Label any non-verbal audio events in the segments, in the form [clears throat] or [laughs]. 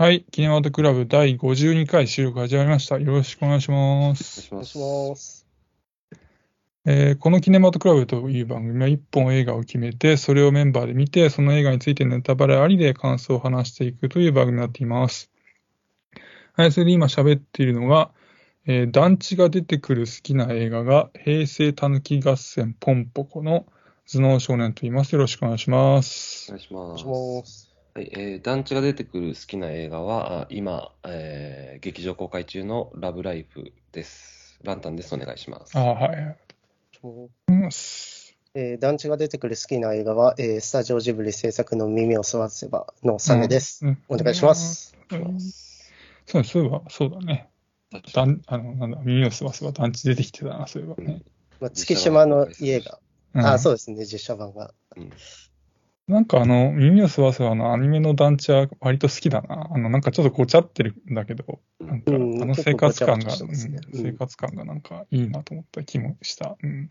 はい、キネマトクラブ第52回収録始まりました。よろしくお願いします。お願いします。えーこのキネマトクラブという番組は1本映画を決めて、それをメンバーで見て、その映画についてネタバレありで感想を話していくという番組になっています。はい、それで今喋っているのが、えー団地が出てくる好きな映画が、平成たぬき合戦ポンポコの頭脳少年と言います。よろしくお願いしますお。願いします。はい、えー団地が出てくる好きな映画は、あ今、えー劇場公開中のラブライフです。ランタンです。お願いします。あーはい。えー団地が出てくる好きな映画は、えースタジオジブリ制作の耳をすわせばのサネです。うんお願いします。うんそうそういえば、そうだね。だんあの、なんだ、耳をすばせば団地出てきてたな、そういえばね。まあ、月島の家が、うんあ、そうですね、実写版が。うんなんかあの、耳をすばせばのアニメの団地は割と好きだな。あの、なんかちょっとごちゃってるんだけど、なんかあうんの生活感が、結構ごちゃごちゃしてますねうんうん生活感がなんかいいなと思った気もした。うん。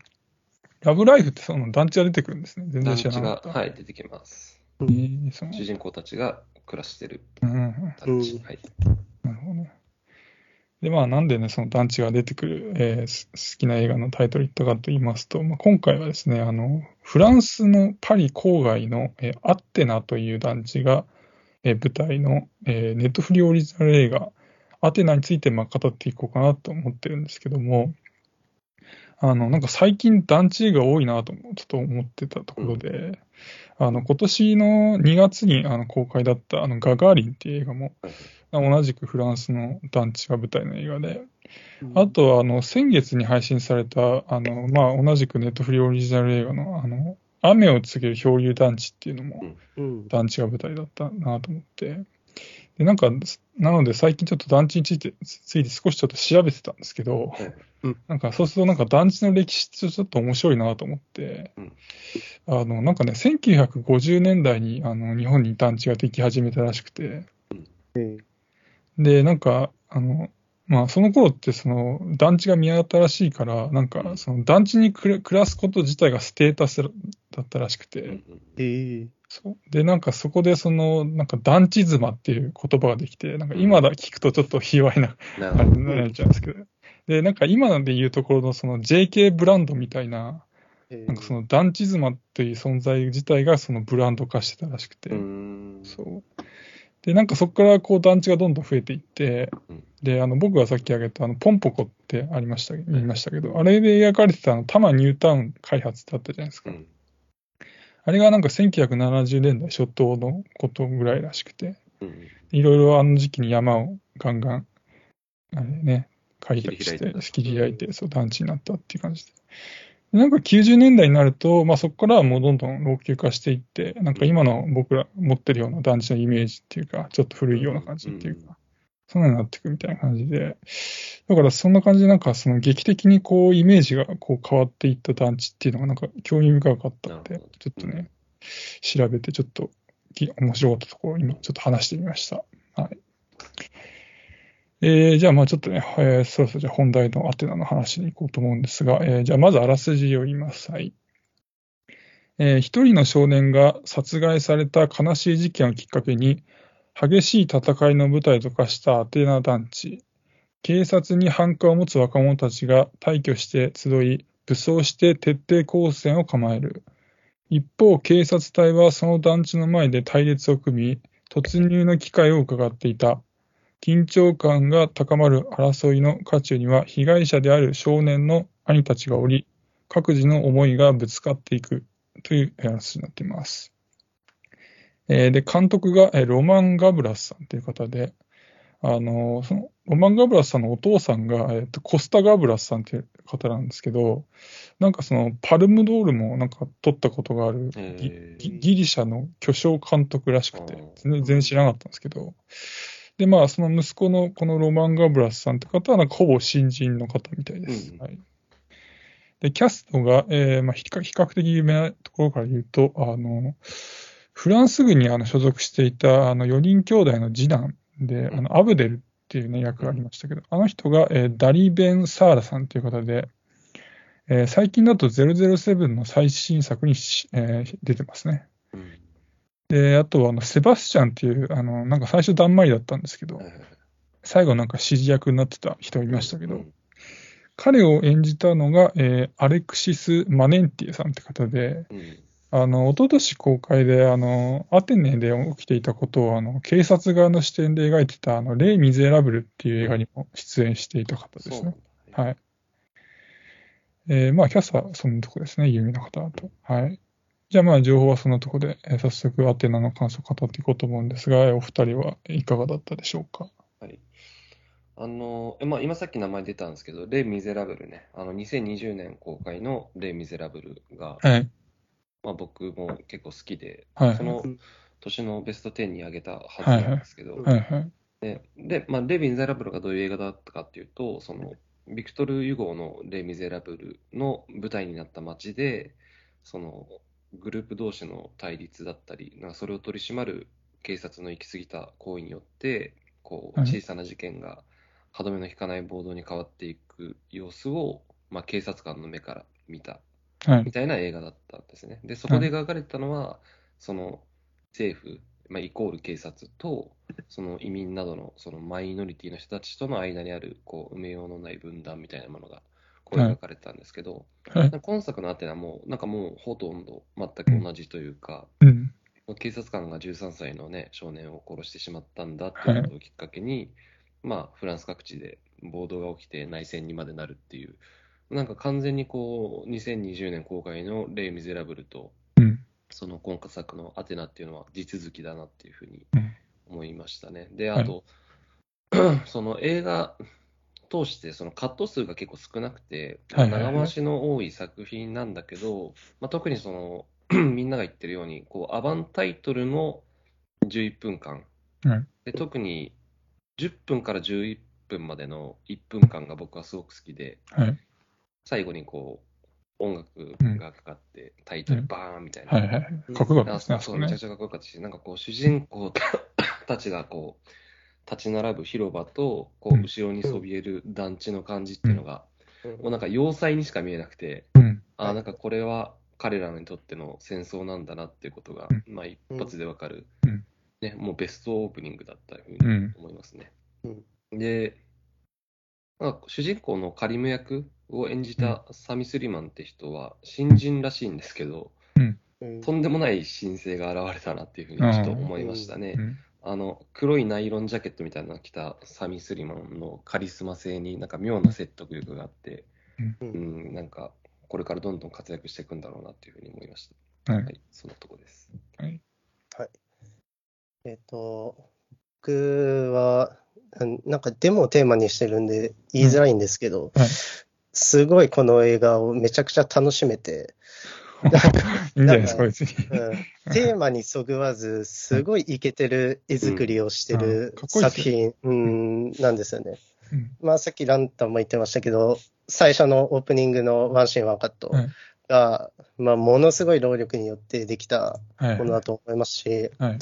ラブライフってその団地が出てくるんですね。全然団地が知らなかっ、た。はい、出てきます。えーそう主人公たちが暮らしてるうんうん団地。うんはい。なるほどね。で、まあ、なんでね、その団地が出てくる、えーす好きな映画のタイトル言ったかと言いますと、まあ、今回はですね、あの、フランスのパリ郊外の、えーアッテナという団地が、えー舞台の、えーネットフリオリジナル映画、アテナについてまあ語っていこうかなと思ってるんですけども、あの、なんか最近団地映画多いなとちょっと思ってたところで、あの、今年の2月にあの公開だったあのガガーリンっていう映画も、はい同じくフランスの団地が舞台の映画で、あとはあの先月に配信されたあの、まあ、同じくネットフリーオリジナル映画のあの雨を告げる漂流団地っていうのもうん。団地が舞台だったなと思って、でなんか、なので最近ちょっと団地についてついて少しちょっと調べてたんですけど、はいなんかそうするとなんか団地の歴史ってちょっと面白いなと思って、うん。あのなんかね、1950年代にあの日本に団地ができ始めたらしくて、うんで、なんか、あの、まあ、その頃って、その、団地が見新しいから、なんか、その、団地に暮ら暮らすこと自体がステータスだったらしくて、うんえーそう。で、なんか、そこで、その、なんか、団地妻っていう言葉ができて、なんか、今だ聞くとちょっと卑猥な、なるほど。あれになっちゃうんですけど、で、なんか、今で言うところの、その、JK ブランドみたいな、えーなんか、その、団地妻っていう存在自体が、その、ブランド化してたらしくて、うーん。そう。で、なんかそこからこう団地がどんどん増えていってうん、で、あの、僕がさっき挙げたあの、ポンポコってありました、言いましたけど、あれで描かれてたあの、多摩ニュータウン開発ってあったじゃないですか。うん。あれがなんか1970年代初頭のことぐらいらしくて、うん。いろいろあの時期に山をガンガン、あれね、開拓して、切り開いて、そう、団地になったっていう感じで。でなんか90年代になると、まあそこからはもうどんどん老朽化していって、なんか今の僕ら持ってるような団地のイメージっていうか、ちょっと古いような感じっていうか、そんなになっていくみたいな感じで、だからそんな感じでなんかその劇的にこうイメージがこう変わっていった団地っていうのがなんか興味深かったのでちょっとね、調べてちょっとき面白かったところを今ちょっと話してみました。はい。えー、じゃあまあちょっとね、えーそろそろじゃ本題のアテナの話に行こうと思うんですが、えーじゃあまずあらすじを言います。はい。えー一人の少年が殺害された悲しい事件をきっかけに、激しい戦いの舞台と化したアテナ団地。警察に反感を持つ若者たちが大挙して集い、武装して徹底抗戦を構える。一方、警察隊はその団地の前で隊列を組み、突入の機会を伺っていた。緊張感が高まる争いの渦中には被害者である少年の兄たちがおり、各自の思いがぶつかっていくという話になっています。えーで、監督がえーロマン・ガブラスさんという方で、あのそのロマン・ガブラスさんのお父さんが、えーとコスタ・ガブラスさんという方なんですけど、なんかそのパルムドールもなんか取ったことがあるギギギリシャの巨匠監督らしくて全然知らなかったんですけど、で、まあ、その息子のこのロマン・ガブラスさんって方は、なんかほぼ新人の方みたいです。うんはい。で、キャストが、えーまあ、比較的有名なところから言うと、あの、フランス軍にあの所属していたあの4人兄弟の次男で、あのアブデルっていうね、役がありましたけど、あの人が、えーダリ・ベン・サーラさんという方で、えー最近だと007の最新作にし、えー出てますね。うんで、あとはあのセバスチャンっていう、あのなんか最初、だんまりだったんですけど最後、なんか指示役になってた人いましたけど、うん彼を演じたのが、えーアレクシス・マネンティエさんって方で、うんあの、一昨年公開で、あの、アテネで起きていたことを、あの、警察側の視点で描いてた、あの、レイ・ミゼラブルっていう映画にも出演していた方ですねはい。えーまあ、キャスターはそのとこですね、有名な方だと。はい。じゃあ、まあ、情報はそのとこで、えー早速、アテナの感想を語っていこうと思うんですが、えーお二人はいかがだったでしょうか？はい。あの、えまあ、今さっき名前出たんですけど、レ・ミゼラブルね、あの、2020年公開のレ・ミゼラブルが、はい。まあ、僕も結構好きで、はい。その年のベスト10に挙げたはずなんですけど、はいはい。で、でまあ、レ・ミゼラブルがどういう映画だったかっていうと、その、ビクトル・ユゴーのレ・ミゼラブルの舞台になった街で、その、グループ同士の対立だったり、なんかそれを取り締まる警察の行き過ぎた行為によって、こう、はい小さな事件が歯止めの引かない暴動に変わっていく様子を、まあ、警察官の目から見たはいみ。たいな映画だったんですね。で、そこで描かれてたのは、その政府、まあ、イコール警察と、その移民などのそのマイノリティの人たちとの間にある、こう、埋めようのない分断みたいなものが、こうはい描かれてたんですけど、はい。今作のアテナも、なんかもうほとんど全く同じというか、うん。警察官が13歳のね、少年を殺してしまったんだということをきっかけに、まあ、フランス各地で暴動が起きて内戦にまでなるっていう、なんか完全にこう、2020年公開のレイ・ミゼラブルと、うん。その今作のアテナっていうのは地続きだなっていうふうにうん思いましたね。で、はいあと、[clears throat] その映画通してそのカット数が結構少なくて、長回しの多い作品なんだけど、まあ、特にその [clears throat] みんなが言ってるように、こうアバンタイトルの11分間、はいで特に10分から11分までの1分間が僕はすごく好きで、はい。最後にこう音楽がかかって、タイトルうんバーンみたいな。はいはい。かっこよかったですねそうめちゃく。ちゃかっこよかったし、なんかこう、主人公たちがこう、立ち並ぶ広場と、こう後ろにそびえる団地の感じっていうのが、うん。もうなんか要塞にしか見えなくて、うん。ああ、なんかこれは彼らにとっての戦争なんだなっていうことが、うん。まあ一発でわかる、うん。ね、もうベストオープニングだったふうにうん。思いますね。うん。で、まあ、主人公のカリム役を演じたサミ・スリマンって人は新人らしいんですけど、うんとんでもない新星が現れたなっていうふうにちょっと思いましたね。うん。あの黒いナイロンジャケットみたいなのを着たサミ・スリマンのカリスマ性になんか妙な説得力があって、ううん。ん、なんかこれからどんどん活躍していくんだろうなっていうふうに思いました。はい。はい、そのとこです。えっと、僕は、うんなんかデモをテーマにしてるんで言いづらいんですけど、はい。すごいこの映画をめちゃくちゃ楽しめて、[laughs] いいんじゃないですか、別に。うん、テーマにそぐわず、すごいイケてる絵作りをしてうんる作品、うん、なんですよね。うんまあさっきランタンも言ってましたけど、最初のオープニングのワンシーンワンカットはいが、まあものすごい労力によってできたはいものだと思いますし、はい。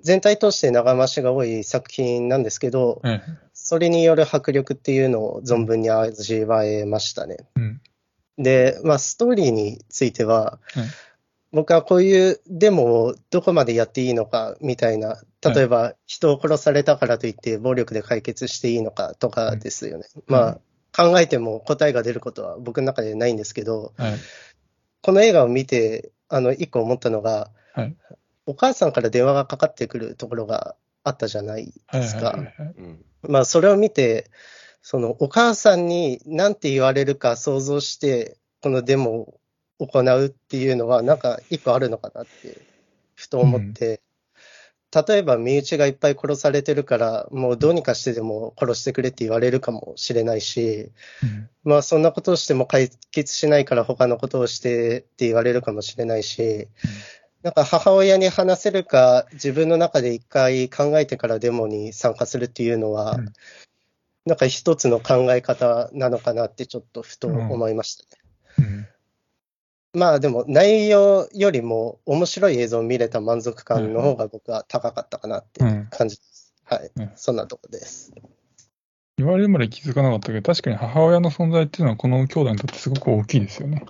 全体として長回しが多い作品なんですけど、はい。それによる迫力っていうのを存分に味わえましたね。うん。で、まあ、ストーリーについては、はい僕はこういうデモをどこまでやっていいのかみたいな、例えば人を殺されたからといって暴力で解決していいのかとかですよね。まあ、考えても答えが出ることは僕の中でないんですけど、はい。この映画を見て、あの、一個思ったのが、はいお母さんから電話がかかってくるところがあったじゃないはい。ですか。まあ、それを見て、そのお母さんに何て言われるか想像して、このデモを行うっていうのは、なんか一個あるのかなって、ふと思って、例えば身内がいっぱい殺されてるから、もうどうにかしてでも殺してくれって言われるかもしれないし、うん。まあそんなことをしても解決しないから他のことをしてって言われるかもしれないし、なんか母親に話せるか、自分の中で一回考えてからデモに参加するっていうのは、うんなんか一つの考え方なのかなってちょっとふと思いましたね。うんまあでも内容よりも面白い映像を見れた満足感の方が僕は高かったかなっていう感じです。はいうん。そんなとこです。言われるまで気づかなかったけど、確かに母親の存在っていうのはこの兄弟にとってすごく大きいですよね。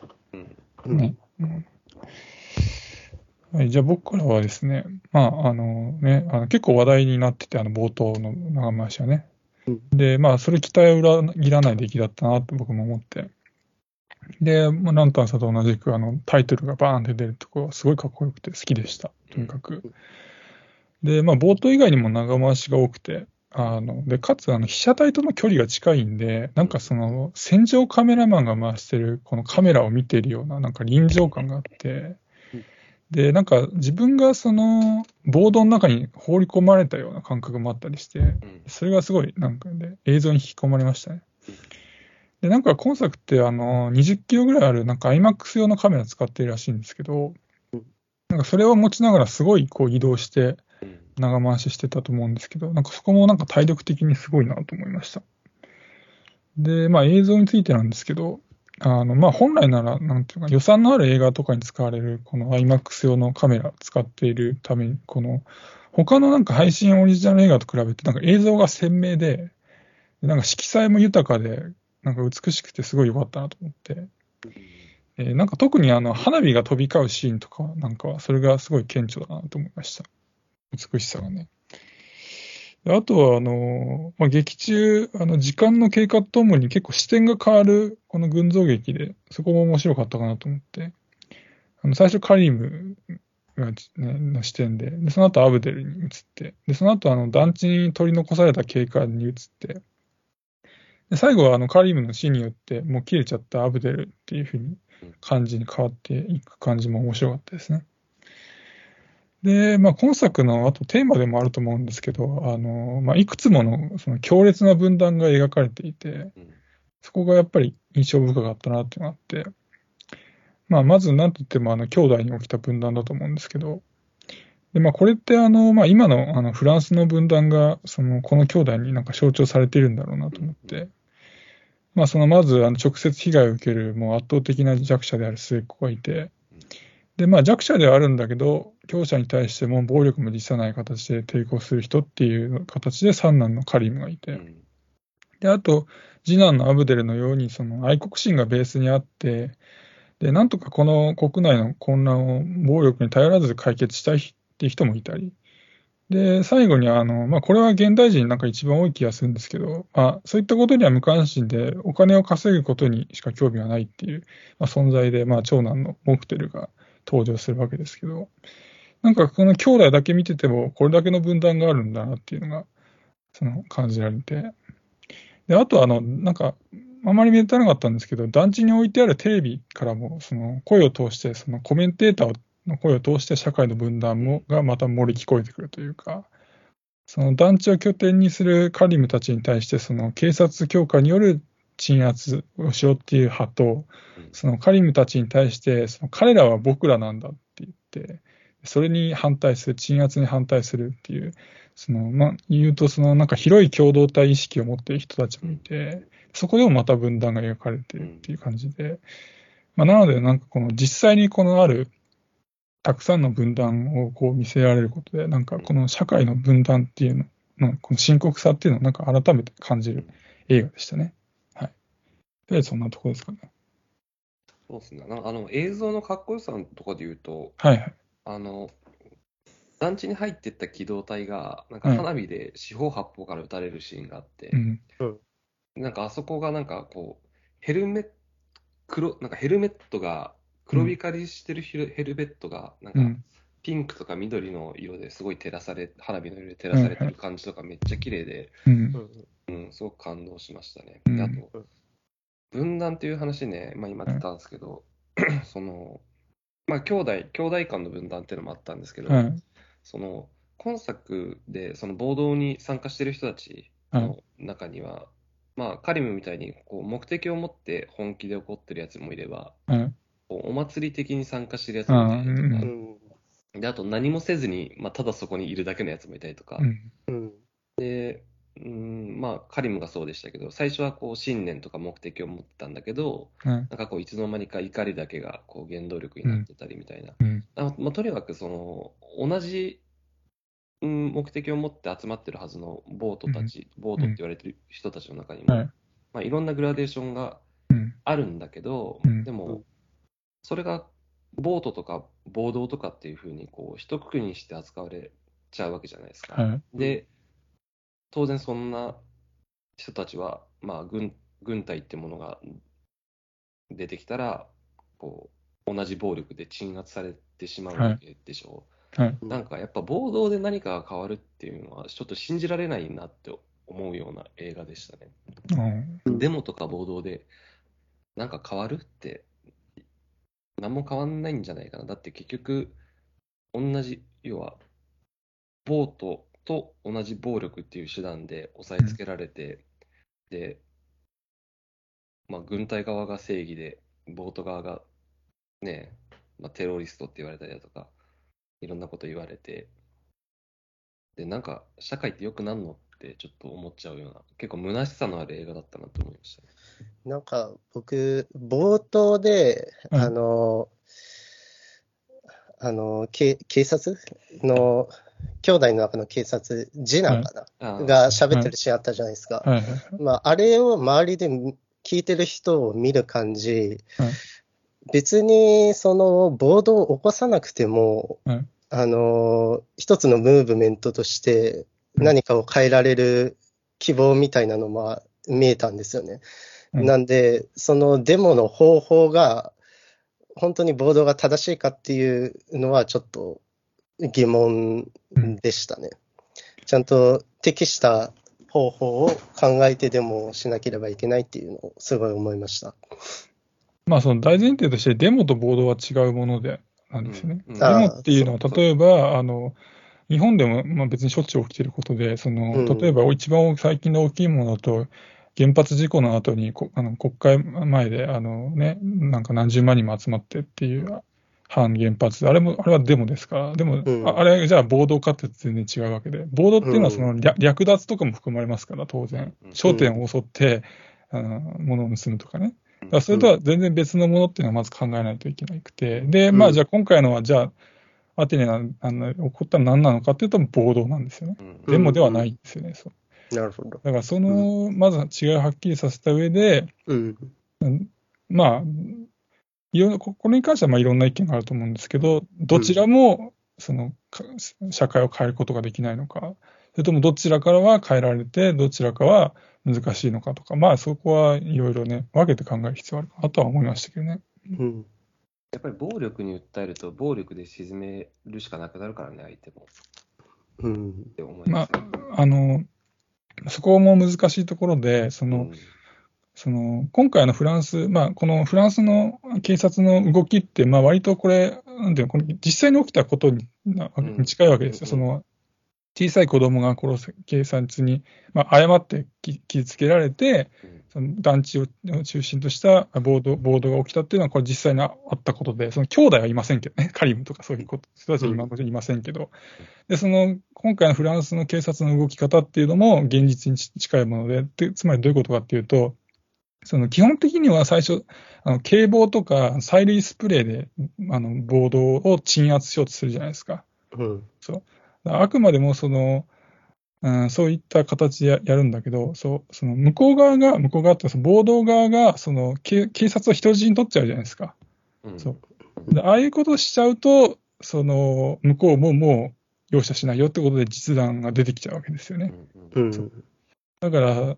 はい、じゃあ僕からはですね、まあ、あのね、あの結構話題になってて、あの冒頭の長回しはね。うんで、まあ、それ期待を裏切らない出来だったなって僕も思って。で、まあ、ランタンさんと同じく、あの、タイトルがバーンって出るところ、すごいかっこよくて好きでした。とにかく。で、まあ、冒頭以外にも長回しが多くて、あの、で、かつ、あの、被写体との距離が近いんで、なんかその、戦場カメラマンが回してる、このカメラを見てるような、なんか臨場感があって、で、なんか自分がその、ボードの中に放り込まれたような感覚もあったりして、うんそれがすごい、なんかで、映像に引き込まれましたね。で、なんか今作って、あの、20キロぐらいある、なんか IMAX 用のカメラ使ってるらしいんですけどうん、なんかそれを持ちながらすごいこう移動して、うん長回ししてたと思うんですけど、なんかそこもなんか体力的にすごいなと思いました。で、まあ映像についてなんですけど、あの、まあ本来なら、なんていうか、予算のある映画とかに使われる、この IMAX 用のカメラを使っているために、この、他のなんか配信オリジナル映画と比べて、なんか映像が鮮明で、なんか色彩も豊かで、なんか美しくてすごい良かったなと思って、えーなんか特にあの花火が飛び交うシーンとかなんか、それがすごい顕著だなと思いました。美しさがね。あとは、あの、まあ、劇中、あの、時間の経過とともに結構視点が変わる、この群像劇で、そこも面白かったかなと思って、あの、最初カリムが、ね、の視点で、で、その後アブデルに移って、で、その後あの、団地に取り残された警官に移って、で、最後はあの、カリムの死によって、もう切れちゃったアブデルっていう風に、感じに変わっていく感じも面白かったですね。で、まあ、今作のあとテーマでもあると思うんですけど、あの、まあ、いくつものその強烈な分断が描かれていて、うん。そこがやっぱり印象深かったなっていうのがあって、まあ、まず何と言ってもあの兄弟に起きた分断だと思うんですけど、で、まあ、これってあの、まあ、今のあのフランスの分断が、その、この兄弟になんか象徴されているんだろうなと思って、まあ、その、まず、あの、直接被害を受ける、もう圧倒的な弱者である末っ子がいて、で、まあ、弱者ではあるんだけど、強者に対しても暴力も辞さない形で抵抗する人っていう形で三男のカリムがいて、うん。で、あと、次男のアブデルのように、その愛国心がベースにあって、で、なんとかこの国内の混乱を暴力に頼らず解決したいっていう人もいたり、で、最後にあの、まあ、これは現代人なんか一番多い気がするんですけど、まあ、そういったことには無関心で、お金を稼ぐことにしか興味がないっていう、まあ、存在で、まあ、長男のモクテルが登場するわけですけど、なんかこの兄弟だけ見てても、これだけの分断があるんだなっていうのが、その感じられて、で、あとあの、なんか、あまり目立たなかったんですけど、団地に置いてあるテレビからも、その声を通して、そのコメンテーターの声を通して社会の分断もがまた漏れ聞こえてくるというか、その団地を拠点にするカリムたちに対して、その警察強化による鎮圧をしようっていう派と、そのカリムたちに対して、その彼らは僕らなんだって言って、それに反対する、鎮圧に反対するっていう、その、まあ、言うと、そのなんか広い共同体意識を持っている人たちもいて、そこでもまた分断が描かれているっていう感じで、まあ、なので、なんかこの実際にこのある、たくさんの分断をこう見せられることで、なんかこの社会の分断っていうのの、この深刻さっていうのをなんか改めて感じる映画でしたね。はい。とりあえずそんなところですかね。そうですね。なあの映像のかっこよさのところで言うと、はいはい。あの、団地に入ってった機動隊が、なんかはい花火で四方八方から撃たれるシーンがあってう、ん。なんかあそこがなんかこう、ヘルメット、黒、なんかヘルメットが、黒光りしてるヘルヘルメットが、なんかうん。ピンクとか緑の色ですごい照らされ、花火の色で照らされてる感じとかめっちゃ綺麗で、うんう。んうん、すごく感動しましたね。うんであと、分断っていう話ね、まあ今出たんですけど、[clears throat] その、まあ兄弟、兄弟間の分断っていうのもあったんですけど、はい。その、今作でその暴動に参加してる人たちの中には、まあカリムみたいにこう目的を持って本気で怒ってるやつもいれば、はい。こうお祭り的に参加してるやつもいたりとか、ううんんで、あと何もせずに、まあ、ただそこにいるだけのやつもいたりとか、うん。まあ、カリムがそうでしたけど、最初はこう信念とか目的を持ってたんだけど、はい。なんかこういつの間にか怒りだけがこう原動力になってたりみたいな。うん。あまあ、とにかくその同じ、うん、目的を持って集まってるはずのボートたち、ボートって言われてる人たちの中にも、はい。まあ、いろんなグラデーションがうん。あるんだけど、うんでも、それがボートとか暴動とかっていうふうに、こう、一括りにして扱われちゃうわけじゃないですか。はい。で、当然そんな人たちは、まあ、軍、軍隊ってものが出てきたら、こう、同じ暴力で鎮圧されてしまうわけでしょう。はい。なんかやっぱ暴動で何かが変わるっていうのは、ちょっと信じられないなって思うような映画でしたね。うんデモとか暴動で、なんか変わるって、何も変わんないんじゃないかな。だって結局、同じ、要は、ボートと同じ暴力っていう手段で押さえつけられて、で、まあ、軍隊側が正義で、ボート側がね、まあ、テロリストって言われたりだとか、いろんなこと言われて、で、なんか、社会って良くなんのってちょっと思っちゃうような、結構虚しさのある映画だったなと思いましたね。なんか僕、冒頭で、うんあの、あの、け警察の、兄弟の中の警察、次男かな、あー。が喋ってるシーンあったじゃないですか。はいはい。まあ、あれを周りで聞いてる人を見る感じ、はい別にその暴動を起こさなくても、はいあの、一つのムーブメントとして何かを変えられる希望みたいなのも見えたんですよね。うん。なんで、そのデモの方法が、本当に暴動が正しいかっていうのはちょっと疑問でしたね。ちゃんと適した方法を考えてでもしなければいけないっていうのをすごい思いました。まあ、その大前提として、デモと暴動は違うもので、なんですよね。うんデモっていうのは、あー例えば、あの、日本でも、まあ、別にしょっちゅう起きていることで、その、うん例えば一番最近の大きいものだと、原発事故の後にこあの国会前で、あのね、なんか何十万人も集まってっていう反原発、あれも、あれはデモですか？ら、でも、うんああれじゃあ暴動かって全然違うわけで、暴動っていうのはそのうん略略奪とかも含まれますから、当然うん。商店を襲って、あの物を盗むとかね。だそれとは全然別のものっていうのはまず考えないといけなくて、で、まあ、うんじゃあ今回のは、じゃあ、アテネがあの起こったのは何なのかっていうと、暴動なんですよね。うんデモではないんですよね。そうなるほど。だから、その、まず違いをはっきりさせた上で、うん。まあ、いろんなここれに関してはまあいろんな意見があると思うんですけど、どちらもそのか社会を変えることができないのか、それともどちらからは変えられて、どちらかは難しいのかとか、まあそこはいろいろね、分けて考える必要あるかなとは思いましたけどね。うん。やっぱり暴力に訴えると、暴力で沈めるしかなくなるからね、相手も。うん。って思いまますね。あ、あの、そこも難しいところで、その、うんその今回のフランス、まあ、このフランスの警察の動きって、まあ割とこれ、なんていうの、この実際に起きたことに近いわけですよ。うんその小さい子供が殺す警察に、まあ、誤ってき傷つけられて、うん。その団地を中心とした暴動暴動が起きたっていうのは、これ実際にあったことで、その兄弟はいませんけどね、[laughs] カリムとかそういうこと人たちは今いませんけど、で、その今回のフランスの警察の動き方っていうのも現実に近いもので、でつまりどういうことかっていうと、その基本的には最初、あの警棒とか催涙スプレーであの暴動を鎮圧しようとするじゃないですか。うん。あくまでもその、うん、そういった形でややるんだけど、そうその向こう側が、向こう側って暴動側がその警警察を人質に取っちゃうじゃないですか。うんそうでああいうことをしちゃうと、その向こうももう容赦しないよってことで実弾が出てきちゃうわけですよね。うんうんうん。だから、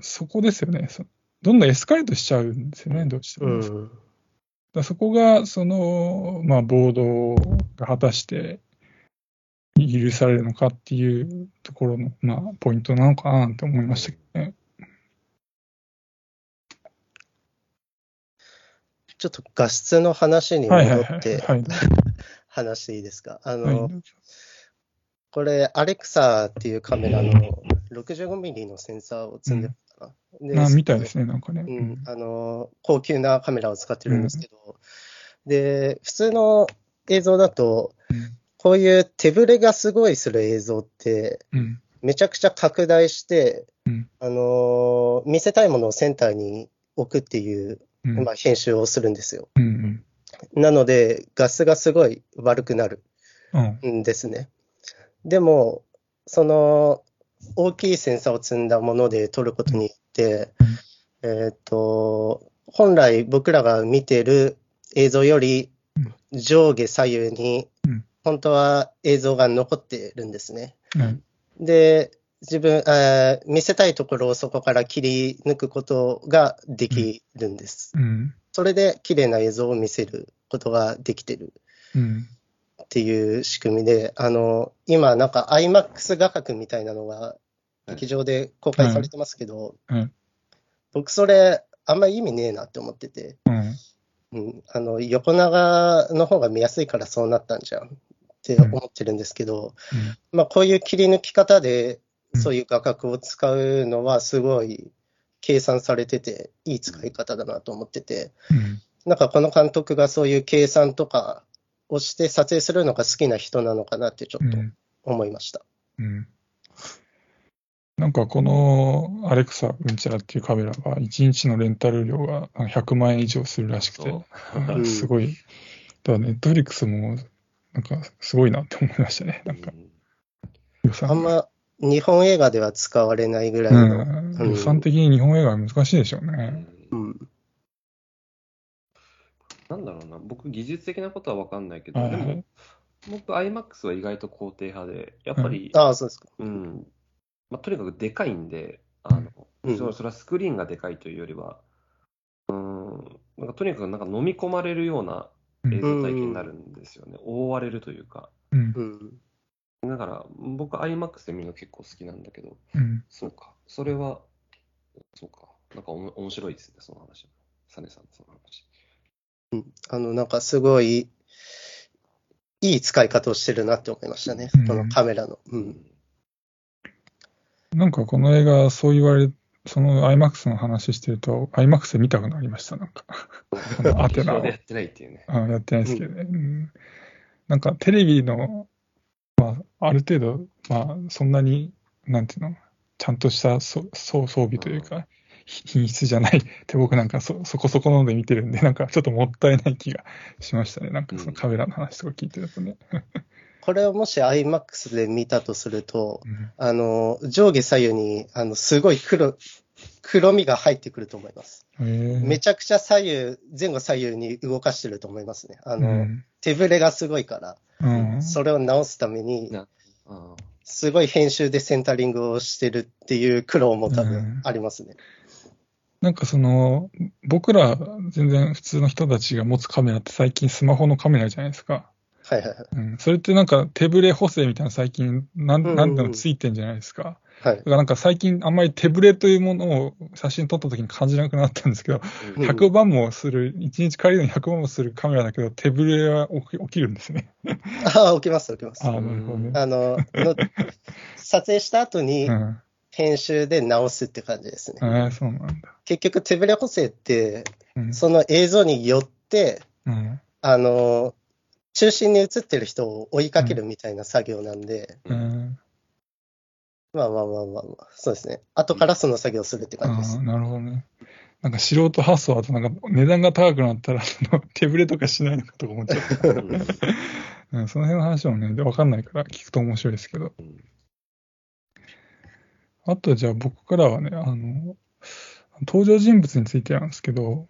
そこですよね。そどんどんエスカレートしちゃうんですよね、どうしても。うん。らそこが、その、まあ、暴動が果たして許されるのかっていうところの、まあ、ポイントなのかなって思いましたけどね。ちょっと画質の話に。戻ってはい。[laughs] 話していいですか？あはいの、これ、アレクサっていうカメラの65ミリのセンサーを積んでるか？な。まあ、みたいですね、なんかね。うん、あの、高級なカメラを使ってるんですけど、で、普通の映像だと、うんこういう手ぶれがすごいする映像って、うん。めちゃくちゃ拡大して、うんあの見せたいものをセンターに置くっていう、うん。まあ、編集をするんですよ。うん。なので、画質がすごい悪くなるうん。んですね。でも、その大きいセンサーを積んだもので撮ることによって、えっ、と、本来僕らが見てる映像よりうん上下左右にうん、本当は映像が残ってるんですね。はい。で、自分、あー見せたいところをそこから切り抜くことができるんです。うん。それで綺麗な映像を見せることができてるうん。っていう仕組みで、あの、今なんか IMAX 画角みたいなのが劇場で公開されてますけど、うん。僕それあんまり意味ねえなって思ってて、うん。うん、あの横長の方が見やすいからそうなったんじゃんって思ってるんですけど、まあ、こういう切り抜き方でうん。そういう画角を使うのはすごい計算されてていい使い方だなと思ってて、うん。なんかこの監督がそういう計算とかをして撮影するのが好きな人なのかなってちょっとうん。思いました。うん。なんかこのアレクサうんちゃらっていうカメラは1日のレンタル料があの100万円以上するらしくて、そうなんすごい。だからネットフリックスもなんかすごいなって思いましたね。なんかあんま日本映画では使われないぐらいの、うんうん予算的に日本映画は難しいでしょううね。んうんなんだろうな、僕、技術的なことは分かんないけど、はいでも、僕、IMAX は意外と肯定派で、やっぱり、ああ、そうですか。うん。まあ、とにかくでかいんで、あのうんそそれはスクリーンがでかいというよりは、うん、なんかとにかくなんか飲み込まれるような映像体験になるんですよね、覆われるというか。うん。うん。だから、僕、IMAX で見るの結構好きなんだけど、うん。そうか、それは、そうか、なんかおも面白いですね、その話。サネさんのその話。あの、なんかすごい、いい使い方をしてるなって思いましたね。うんこのカメラの。うん。なんかこの映画、そう言われ、その IMAX の話してると、IMAX で見たくなりました、なんか。[laughs] のアテナやってないっていうね。あやってないですけどね。うんなんかテレビの、まあ、ある程度、まあ、そんなに、なんていうの、ちゃんとしたそそ装備というか、ひ品質じゃないって僕なんかそ [laughs] そこそこので見てるんで、なんかちょっともったいない気がしましたね。なんかそのカメラの話とか聞いてるとね。[laughs] これをもし IMAX で見たとすると、うんあの、上下左右に、あの、すごい黒、黒みが入ってくると思います。めちゃくちゃ左右、前後左右に動かしてると思いますね。あの、うん手ぶれがすごいから、うんそれを直すために、すごい編集でセンタリングをしてるっていう苦労も多分ありますね。なんかその、僕ら全然普通の人たちが持つカメラって最近スマホのカメラじゃないですか。はいはいはい。うん、それってなんか手ブレ補正みたいな最近なん、うんうんうんなんでもついてんじゃないですか。はいだからなんか最近あんまり手ブレというものを写真撮った時に感じなくなったんですけど、うんうん100番もする、1日借りるのに100番もするカメラだけど、手ブレは起き起きるんですね。ああ、起きます起きます。ああ、なるほどね。あの、の撮影した後にうん。編集で直すって感じですね。ああ、そうなんだ。結局手ぶれ補正って、うん。その映像によって、うん。あの、中心に映ってる人を追いかけるみたいな作業なんで、う。ん。まあまあまあまあまあ、そうですね。後からその作業をするって感じですああ、。なるほどね。なんか素人発想だと、なんか値段が高くなったら、[laughs] 手ブレとかしないのかとか思っちゃった。う [laughs] んうん、その辺の話もね、わかんないから聞くと面白いですけど。うんあと、じゃあ僕からはね、あの、登場人物についてなんですけど、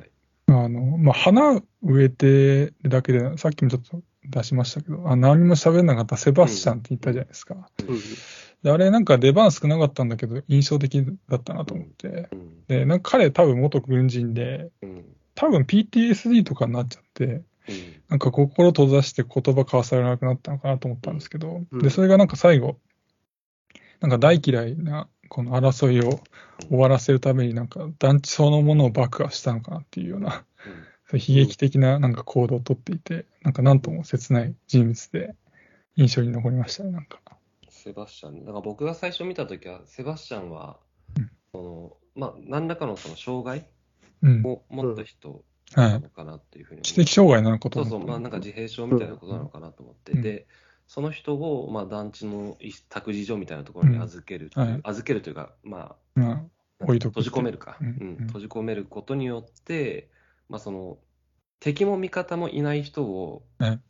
あの、まあ、花植えてるだけで、さっきもちょっと出しましたけど、あ何も喋んなかったセバスチャンって言ったじゃないですか。うん。であれなんか出番少なかったんだけど、印象的だったなと思って。うん。で、なんか彼多分元軍人で、うん。多分 PTSD とかになっちゃって、うん。なんか心閉ざして言葉交わされなくなったのかなと思ったんですけど、うんで、それがなんか最後、なんか大嫌いなこの争いを終わらせるためになんか団地そのものを爆破したのかなっていうような、そういう悲劇的ななんか行動をとっていて、なんかなんとも切ない人物で印象に残りましたね、なんか。セバスチャン、だから僕が最初見たときは、セバスチャンはうん、そのまあ、何らかのその障害うん。を持った人はないの。かなっていうふうに思う知的障害なのかとそうそう、まあ、なんか自閉症みたいなことなのかなと思って、うん。で、その人を、まあ、団地の託児所みたいなところに預けるという、うんはい。預けるというか、ままあ、あ、置いとく閉じ込めるか、うん。うん。うん。閉じ込めることによって、まあ、その敵も味方もいない人を、はい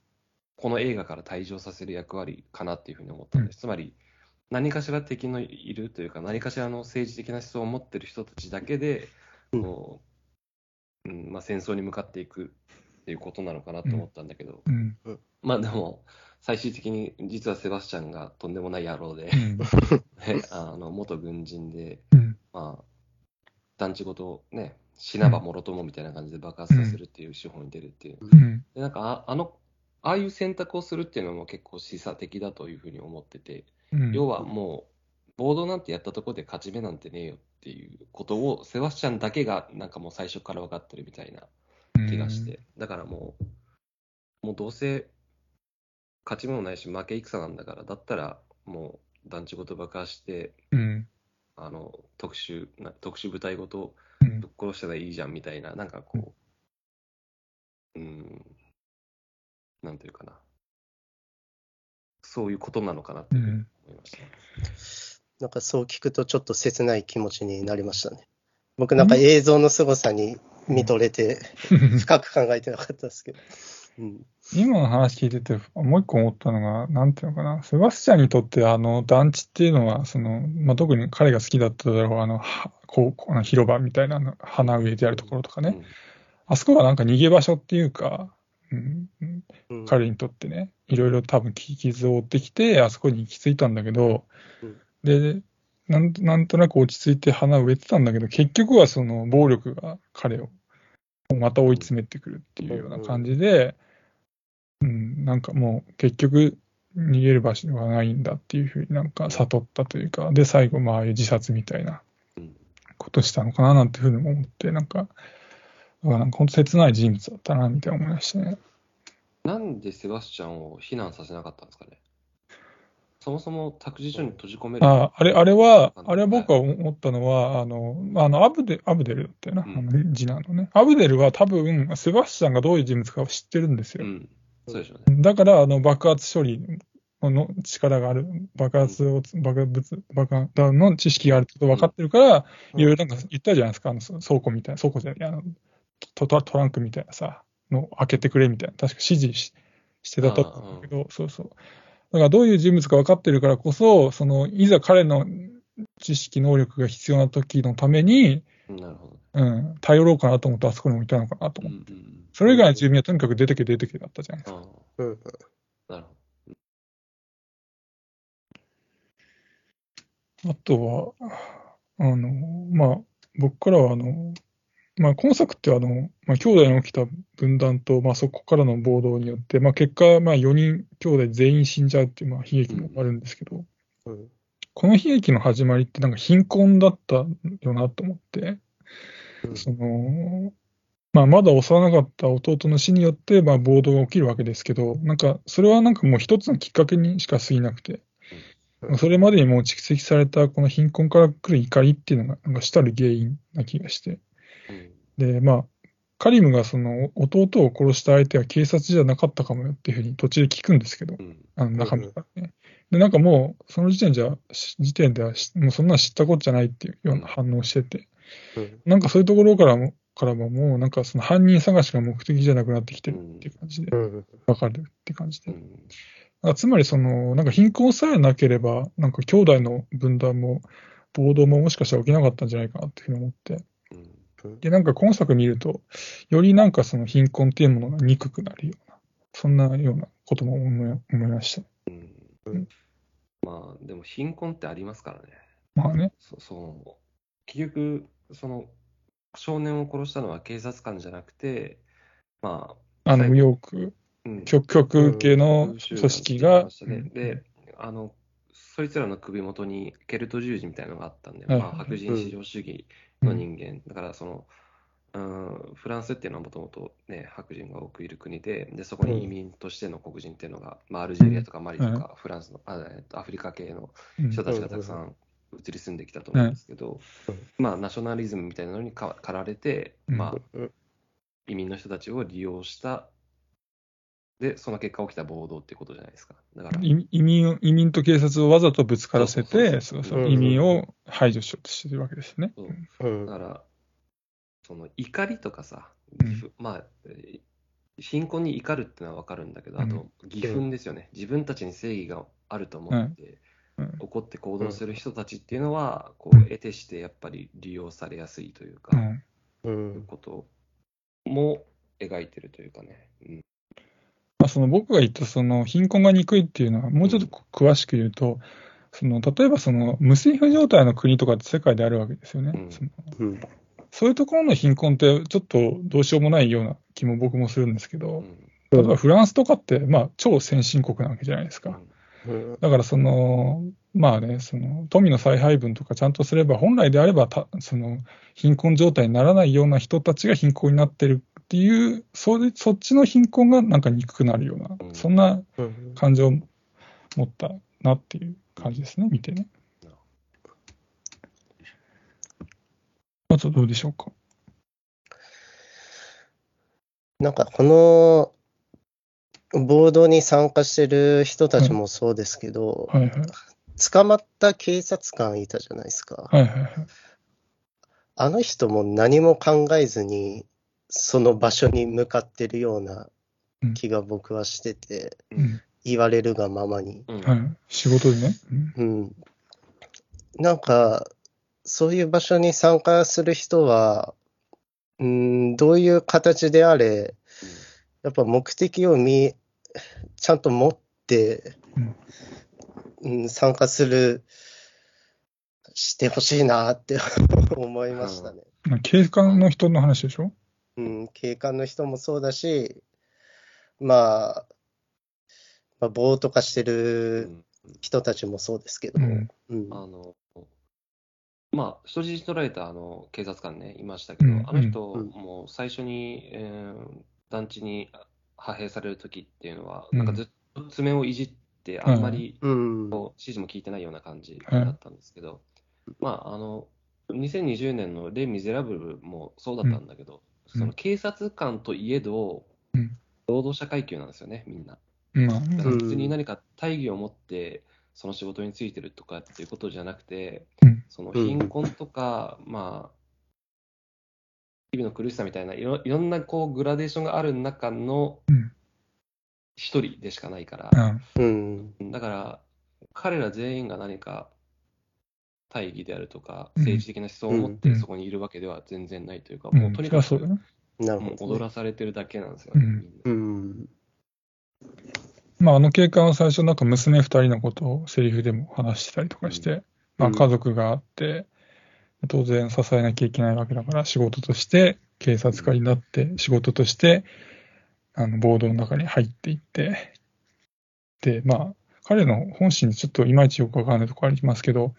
この映画から退場させる役割かなっていうふうに思ったんです。つまり、何かしら敵のいるというか、何かしらの政治的な思想を持ってる人たちだけで、うん。まあ、戦争に向かっていくっていうことなのかなと思ったんだけど、うん。まあでも、最終的に実はセバスチャンがとんでもない野郎でう、ん。[laughs] ねあの元軍人で、うん。まあ、団地ごとね、死なばもろともみたいな感じで爆発させるっていう手法に出るっていう。うん。でなんかあ、あの、ああいう選択をするっていうのも結構示唆的だというふうに思ってて、うん。要はもう、ボードなんてやったところで勝ち目なんてねえよっていうことを、セバスチャンだけがなんかもう最初から分かってるみたいな気がして、だからもう、もうどうせ勝ち目もないし負け戦なんだから、だったらもう団地ごと爆破して、うん。あの特殊な特殊部隊ごとうんぶっ殺したらいいじゃんみたいな、なんかこう、うん、なんていうかな、そういうことなのかなって思いましたね。なんかそう聞くとちょっと切ない気持ちになりましたね。僕なんか映像の凄さに見とれて、深く考えてなかったですけど。うん。今の話聞いてて、もう一個思ったのが、なんていうのかな、セバスチャンにとって、あの、団地っていうのは、その、まあ、特に彼が好きだっただろう、あの、はこうこう広場みたいなの、花植えてあるところとかね、あそこはなんか逃げ場所っていうか、うん、うん。うん彼にとってね、いろいろ多分傷を負ってきて、あそこに行き着いたんだけどうん、で、なんなんとなく落ち着いて花を植えてたんだけど、結局はその暴力が彼をまた追い詰めてくるっていうような感じで、うん、なんかもう結局逃げる場所がないんだっていうふうになんか悟ったというか、で、最後まあああいう自殺みたいなうんことしたのかななんていうふうにも思って、なんか、なんか本当切ない人物だったなみたいな思いましたね。なんでセバスチャンを避難させなかったんですかね？そもそも託児所に閉じ込める。ああれ、あれは、あれは僕は思ったのは、あの、まああの、アブデ、アブデルだったよな、うんあの次男のね。アブデルは多分、セバスチャンがどういう人物かを知ってるんですよ。うん、そうでしょうね。だから、あの、爆発処理の力がある、爆発を、爆発、爆発の知識があるってこと分かってるから、うんいろいろなんか言ったじゃないですか、あのそ倉庫みたいな、倉庫じゃない、あのトトトランクみたいなさ、の開けてくれみたいな、確か指示ししてたと思うんだけど、そうそう。だからどういう人物か分かってるからこそ、その、いざ彼の知識、能力が必要な時のために、なるほど。うん、頼ろうかなと思ってあそこに置いたのかなとうん思って。うんそれ以外の住民はとにかく出てけ出てけだったじゃないですか。あうん。あなるほあとは、あの、まあ、僕からは、あの、まあ、今作ってあの、まあ、兄弟に起きた分断と、まあ、そこからの暴動によって、まあ、結果、まあ、4人兄弟全員死んじゃうっていう、まあ、悲劇もあるんですけど、うん。この悲劇の始まりってなんか貧困だったよなと思って、うん。その、まあ、まだ幼かった弟の死によって、まあ、暴動が起きるわけですけど、なんか、それはなんかもう一つのきっかけにしか過ぎなくて、うん。それまでにもう蓄積されたこの貧困から来る怒りっていうのが、なんか主たる原因な気がして。で、まあ、カリムがその弟を殺した相手は警察じゃなかったかもよっていうふうに途中で聞くんですけどう、ん。あの中身からね。で、なんかもう、その時点じゃ、し時点ではし、もうそんなの知ったことじゃないっていうような反応をしてて、うん。なんかそういうところからも、からももう、なんかその犯人探しが目的じゃなくなってきてるっていう感じでう、んわかるって感じで。つまりその、なんか貧困さえなければ、なんか兄弟の分断も暴動ももしかしたら起きなかったんじゃないかなっていうふうに思って。うんで、なんか今作見ると、よりなんかその貧困っていうものが憎くなるような、そんなようなことも思い思いました。うんうんまあ、でも貧困ってありますからね。まあね。そそう結局、その少年を殺したのは警察官じゃなくて、まあ、あの、右翼、うん。極極系の組織が、で、あの、そいつらの首元にケルト十字みたいなのがあったんで、はい。まあ、白人至上主義の人間、だからその、うん、フランスっていうのはもともとね、白人が多くいる国で、で、そこに移民としての黒人っていうのが、まあ、アルジェリアとかマリとか、フランスの、あえっとアフリカ系のうん。人たちがたくさん移り住んできたと思うんですけど、うんまあ、ナショナリズムみたいなのにか駆られて、うん。まあ、うん。移民の人たちを利用した、で、その結果起きた暴動っていうことじゃないですか。だから、移移民を、移民と警察をわざとぶつからせて、移民を排除しようとしてるわけですよね。だから、その怒りとかさ、まあ、えー貧困に怒るってのは分かるんだけど、あと、義憤ですよね。自分たちに正義があると思って、うん怒って行動する人たちっていうのは、こうんう、得てしてやっぱり利用されやすいというか、うんうんことも描いてるというかね。うんまあ、その僕が言ったその貧困が憎いっていうのは、もうちょっと詳しく言うと、その例えばその無政府状態の国とかって世界であるわけですよね。うんそのうん。そういうところの貧困って、ちょっとどうしようもないような気も僕もするんですけど、うん例えばフランスとかって、まあ、超先進国なわけじゃないですか。うん。だからその、まあね、その富の再配分とかちゃんとすれば、本来であればたその貧困状態にならないような人たちが貧困になってるっていう、それそっちの貧困がなんか憎くなるような、うん。そんなうん。感情を持ったなっていう感じですね、見てね。あとどうでしょうか？なんかこのボードに参加してる人たちもそうですけど、はいはい。捕まった警察官いたじゃないですか。はいはいはい。あの人も何も考えずに、その場所に向かってるような気が僕はしてて、うん言われるがままに。うんはい、仕事でね。うんうん。なんか、そういう場所に参加する人は、うん、どういう形であれ、やっぱ目的を見、ちゃんと持って、うん、参加する、してほしいなって [laughs] 思いましたね。警官の人の話でしょ？うん、警官の人もそうだし、まあ、まあ、ぼーっとかしてうるん。人たちもそうですけど、うん。うん。あの、まあ、人質取られたあの警察官ね、いましたけど、うん。あの人うん。も最初に、えー団地に派兵されるときっていうのは、うん。なんかずっと爪をいじって、あんまり指示も聞いてないような感じだったんですけど、まあ、あの、2020年のレ・ミゼラブルもそうだったんだけど、うん。その警察官といえどうん、労働者階級なんですよね、みんな。まあ、だからうん。別に何か大義を持ってその仕事に就いてるとかっていうことじゃなくて、うん。その貧困とか、まあ、日々の苦しさみたいないろいろんなこうグラデーションがある中のうん。一人でしかないから、うん。うん、だから彼ら全員が何か大義であるとか、うん。政治的な思想を持ってうん。そこにいるわけでは全然ないというか、うん。もうとにかく。もう。踊らされてるだけなんですよね。うん。まあ、あの警官は最初、なんか娘二人のことをセリフでも話してたりとかして、まあ、家族があって、当然支えなきゃいけないわけだから、仕事として、警察官になって、仕事として、あの、ボードの中に入っていって、で、まあ、彼の本心ちょっといまいちよくわからないところありますけど、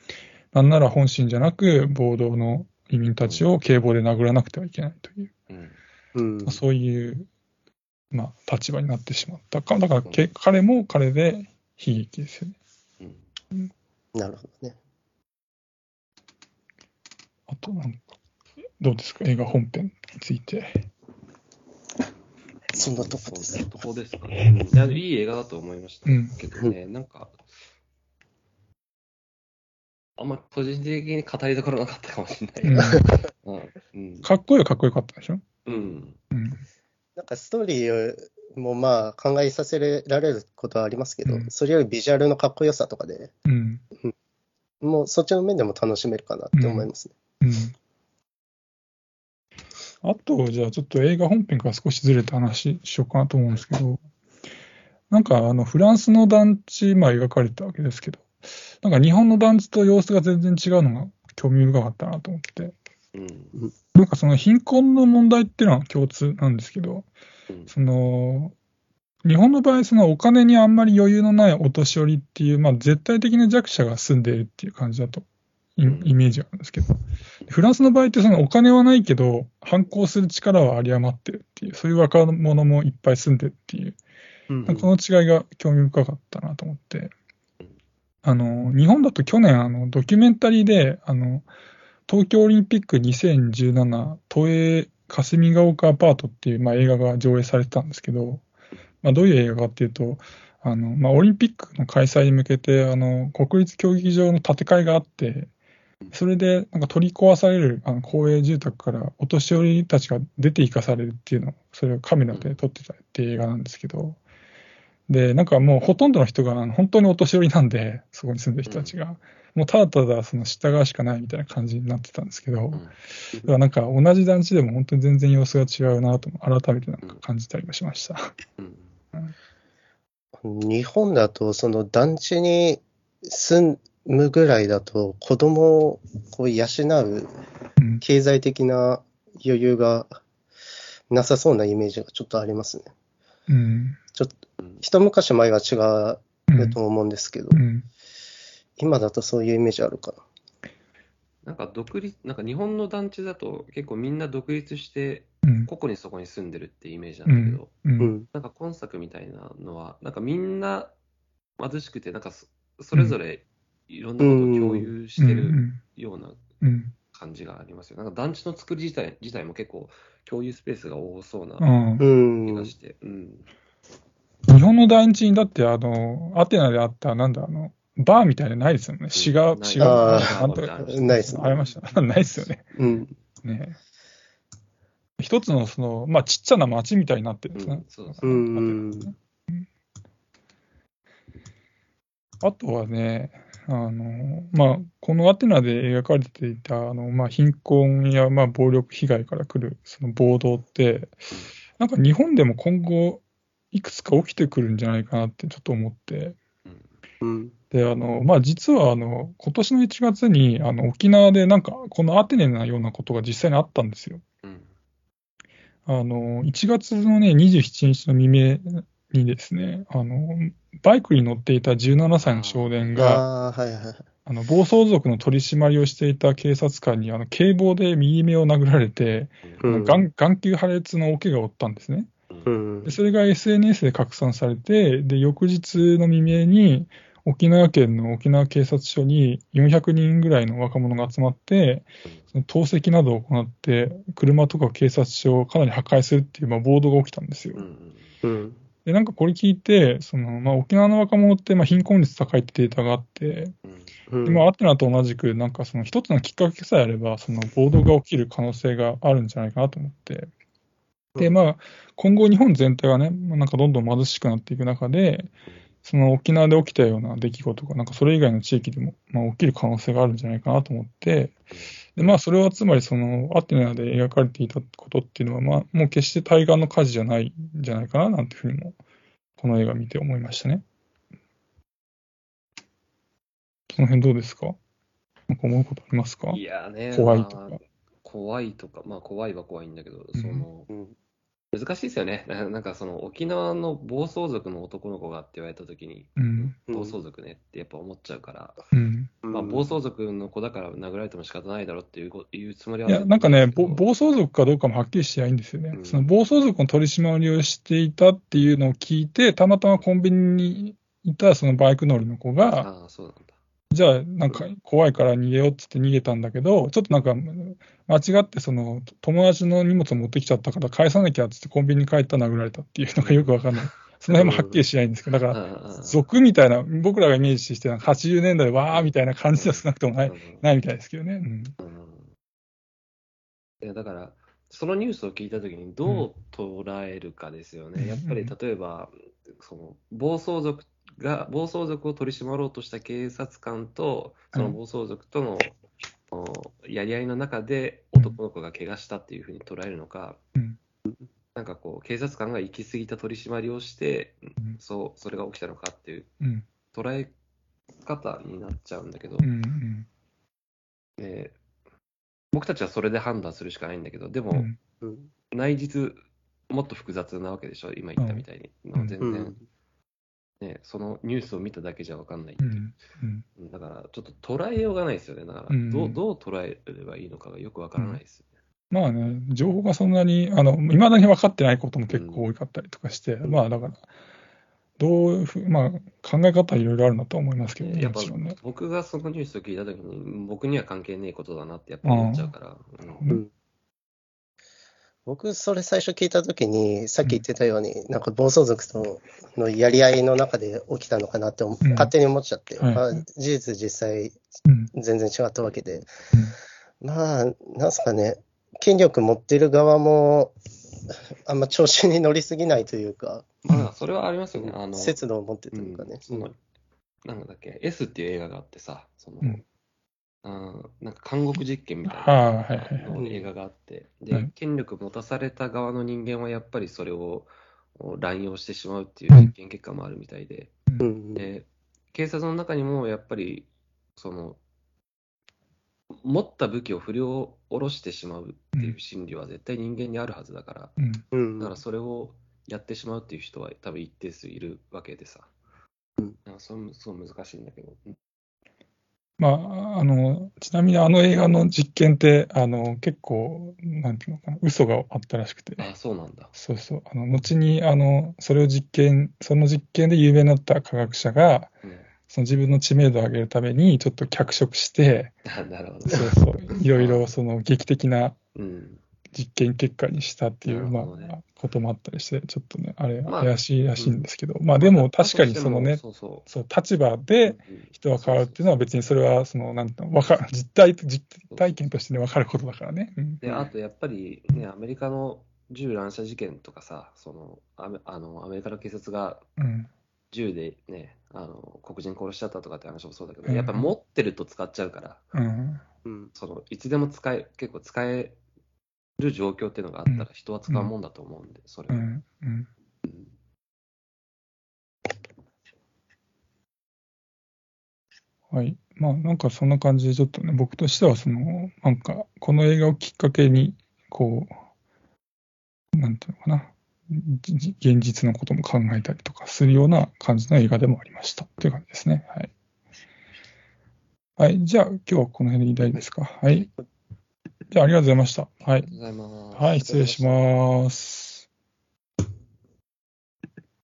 なんなら本心じゃなく、暴動の移民たちを警棒で殴らなくてはいけないという、うんそういう、まあ、立場になってしまったか。だから、け彼も彼で悲劇ですよね。うんなるほどね。あと、なんか、どうですか、映画本編について。そんなとこですですかね。いや、いい映画だと思いましたうんけどね、なんか、あんま個人的に語りどころなかったかもしれうんない。うん。[laughs] うん。かっこいいはかっこよかったでしょ？うん。うん。なんかストーリーもまあ考えさせられることはありますけど、うんそれよりビジュアルのかっこよさとかで、うん。もうそっちの面でも楽しめるかなって思いますね。うん。あと、じゃあちょっと映画本編から少しずれた話しようかなと思うんですけど、なんかあのフランスの団地、まあ描かれてたわけですけど、なんか日本の団地と様子が全然違うのが興味深かったなと思って、うん。なんかその貧困の問題っていうのは共通なんですけど、うんその、日本の場合、そのお金にあんまり余裕のないお年寄りっていう、まあ絶対的な弱者が住んでいるっていう感じだと、イメージがあるんですけど、フランスの場合ってそのお金はないけど、反抗する力は有り余ってるっていう、そういう若者もいっぱい住んでるっていう、うんこの違いが興味深かったなと思って、あの、日本だと去年、あの、ドキュメンタリーで、あの、東京オリンピック2017都営霞ヶ丘アパートっていう、まあ、映画が上映されてたんですけど、まあ、どういう映画かっていうと、あの、まあ、オリンピックの開催に向けて、あの、国立競技場の建て替えがあって、それで、なんか取り壊される、あの、公営住宅からお年寄りたちが出て行かされるっていうのを、それをカメラで撮ってたっていう映画なんですけど、で、なんかもうほとんどの人が本当にお年寄りなんで、そこに住んでる人たちが、もうただただその従うしかないみたいな感じになってたんですけど、うん。だからなんか同じ団地でも本当に全然様子が違うなと改めてなんか感じたりもしました。うん。日本だと、その団地に住むぐらいだと、子供をこう養ううん経済的な余裕がなさそうなイメージがちょっとありますね。うん。ちょっと、うん一昔前は違ううんと思うんですけど、うん。今だとそういうイメージあるかなんか独立、なんか日本の団地だと結構みんな独立して、うん。個々にそこに住んでるってイメージなんだけど、う。な。うんん。なんか今作みたいなのは、なんかみんな貧しくて、なんかそそれぞれいろんなことを共有してるうん。ようなうん。感じがありますよ。なんか団地の作り自体自体も結構共有スペースが多そうな気が。して、うん。日本の団地にだって、あの、アテナであった、なんだ、あの、バーみたいなのないですよね。詩が、ない詩が、あーなんとかないですねありました。[laughs] ないですよね。うん。ね一つの、その、まあ、ちっちゃな町みたいになってるんですねうん。そうそううん。あとはね、あの、まあ、このアテナで描かれていた、あの、まあ、貧困や、まあ、暴力被害から来る、その暴動って、なんか日本でも今後、いくつか起きてくるんじゃないかなってちょっと思って、うん。で、あの、まあ、実は、あの、今年の1月に、あの、沖縄でなんか、このアテネのようなことが実際にあったんですよ。うん。あの、1月のね、27日の未明にですね、あの、バイクに乗っていた17歳の少年が、あはいはいはい。あの、暴走族の取り締まりをしていた警察官に、あの、警棒で右目を殴られて、うん眼眼球破裂の大怪我を負ったんですね。うんで。それが SNS で拡散されて、で、翌日の未明に、沖縄県の沖縄警察署に400人ぐらいの若者が集まって、その投石などを行って、車とか警察署をかなり破壊するっていう、まあ、暴動が起きたんですよ。うん。うん。で、なんかこれ聞いて、その、まあ、沖縄の若者って、まあ、貧困率高いってデータがあって、うん。うん。でまあ、アテナと同じく、なんかその一つのきっかけさえあれば、その暴動が起きる可能性があるんじゃないかなと思って、で、まあ、今後日本全体がね、まあなんかどんどん貧しくなっていく中で、その沖縄で起きたような出来事が、なんかそれ以外の地域でも、まあ、起きる可能性があるんじゃないかなと思って、で、まあ、それはつまりそのアテナで描かれていたことっていうのは、まあ、もう決して対岸の火事じゃないんじゃないかな、なんていうふうにも、この映画見て思いましたね。その辺どうですか？なんか思うことありますか？いやね、怖いとか。まあ怖いとか、まあ怖いは怖いんだけど、その、うん難しいですよね。な [laughs] なんかその沖縄の暴走族の男の子がって言われたときに、うん。暴走族ねってやっぱ思っちゃうから、うん。まあ暴走族の子だから殴られても仕方ないだろうっていうこいうつもりはいや、なんかね、暴走族かどうかもはっきりしてないんですよね。うんその暴走族の取り締まりをしていたっていうのを聞いて、たまたまコンビニにいたそのバイク乗りの子が、ああ、そうだ。じゃあ、なんか怖いから逃げようっつって逃げたんだけど、ちょっとなんか間違ってその友達の荷物を持ってきちゃったから返さなきゃっつってコンビニに帰ったら殴られたっていうのがよくわかんない。その辺もはっきりしないんですけど、だから、ああ族みたいな、僕らがイメージして、なんか80年代でわーみたいな感じは少なくともない、うんないみたいですけどね。うん。うんいやだから、そのニュースを聞いたときにどう捉えるかですよね。うんやっぱり例えば、その暴走族が、暴走族を取り締まろうとした警察官と、その暴走族との、おやり合いの中で男の子が怪我したっていうふうに捉えるのか、うんなんかこう、警察官が行き過ぎた取り締まりをして、んそう、それが起きたのかっていううん。捉え方になっちゃうんだけど、うん。うん。で僕たちはそれで判断するしかないんだけど、でも、うん。うん内実、もっと複雑なわけでしょ、今言ったみたいに。全然、うんね、そのニュースを見ただけじゃ分かんない、うん。うん。だから、ちょっと捉えようがないですよね。だから、うんどうどう捉えればいいのかがよく分からないですよね。まあね、情報がそんなに、あの、未だに分かってないことも結構多かったりとかして、まあだから、どういうふう、まあ考え方はいろいろあるなとは思いますけどね、やっぱね。僕がそのニュースを聞いたときに、僕には関係ねえことだなってやっぱ思っちゃうから。うんうん僕、それ最初聞いたときに、さっき言ってたように、なんか暴走族とのやり合いの中で起きたのかなって思うん。勝手に思っちゃって、はいまあ、事実、実際、うん。全然違ったわけで、まあ、なんすかね、権力持ってる側も、あんま調子に乗りすぎないというか、まあ、それはありますよね。あの、節度を持ってとう、いうんかね。その、なんだっけ、S っていう映画があってさ、その、うんあーなんか監獄実験みたいなの映画があって、はでい、権力持たされた側の人間はやっぱりそれをを乱用してしまうっていう実験結果もあるみたいで、うん。で警察の中にもやっぱり、その、持った武器を振り下ろしてしまうっていう心理は絶対人間にあるはずだから、うん。うん。だからそれをやってしまうっていう人は多分一定数いるわけでさ。うん。なんかそれもすごい難しいんだけど。まあ、あの、ちなみにあの映画の実験って、あの、結構、なんていうのかな、嘘があったらしくて。あ、そうなんだ。そうそう。あの、後に、あの、それを実験、その実験で有名になった科学者が、うんその自分の知名度を上げるために、ちょっと脚色して、あなるほど。そうそう、[laughs] いろいろその劇的なうん。実験結果にしたっていう、まあ、こともあったりして、ちょっとね、あれ、まあ怪しいらしいんですけど、まあでも確かにそのね、そうそそう、立場で人が変わるっていうのは別にそれは、その、なんていうの、実体、実体験としてね、分かることだからね。うん。で、あとやっぱりね、アメリカの銃乱射事件とかさ、そのアメあのアメリカの警察がうん。銃でね、あの黒人殺しちゃったとかって話もそうだけど、うん。やっぱ持ってると使っちゃうから、うん。うん。そのいつでも使え、結構使える状況っていうのがあったら人は使うもんだと思うんで、それは。うん。うん。はい。まあ、なんかそんな感じで、ちょっとね、僕としては、その、なんか、この映画をきっかけに、こう、なんていうのかな、現実のことも考えたりとかするような感じの映画でもありました。という感じですね。はい。はい。じゃあ、今日はこの辺で大丈夫ですか？はい。じゃあ、ありがとうございました。はいありが。とうございます。はい、失礼します。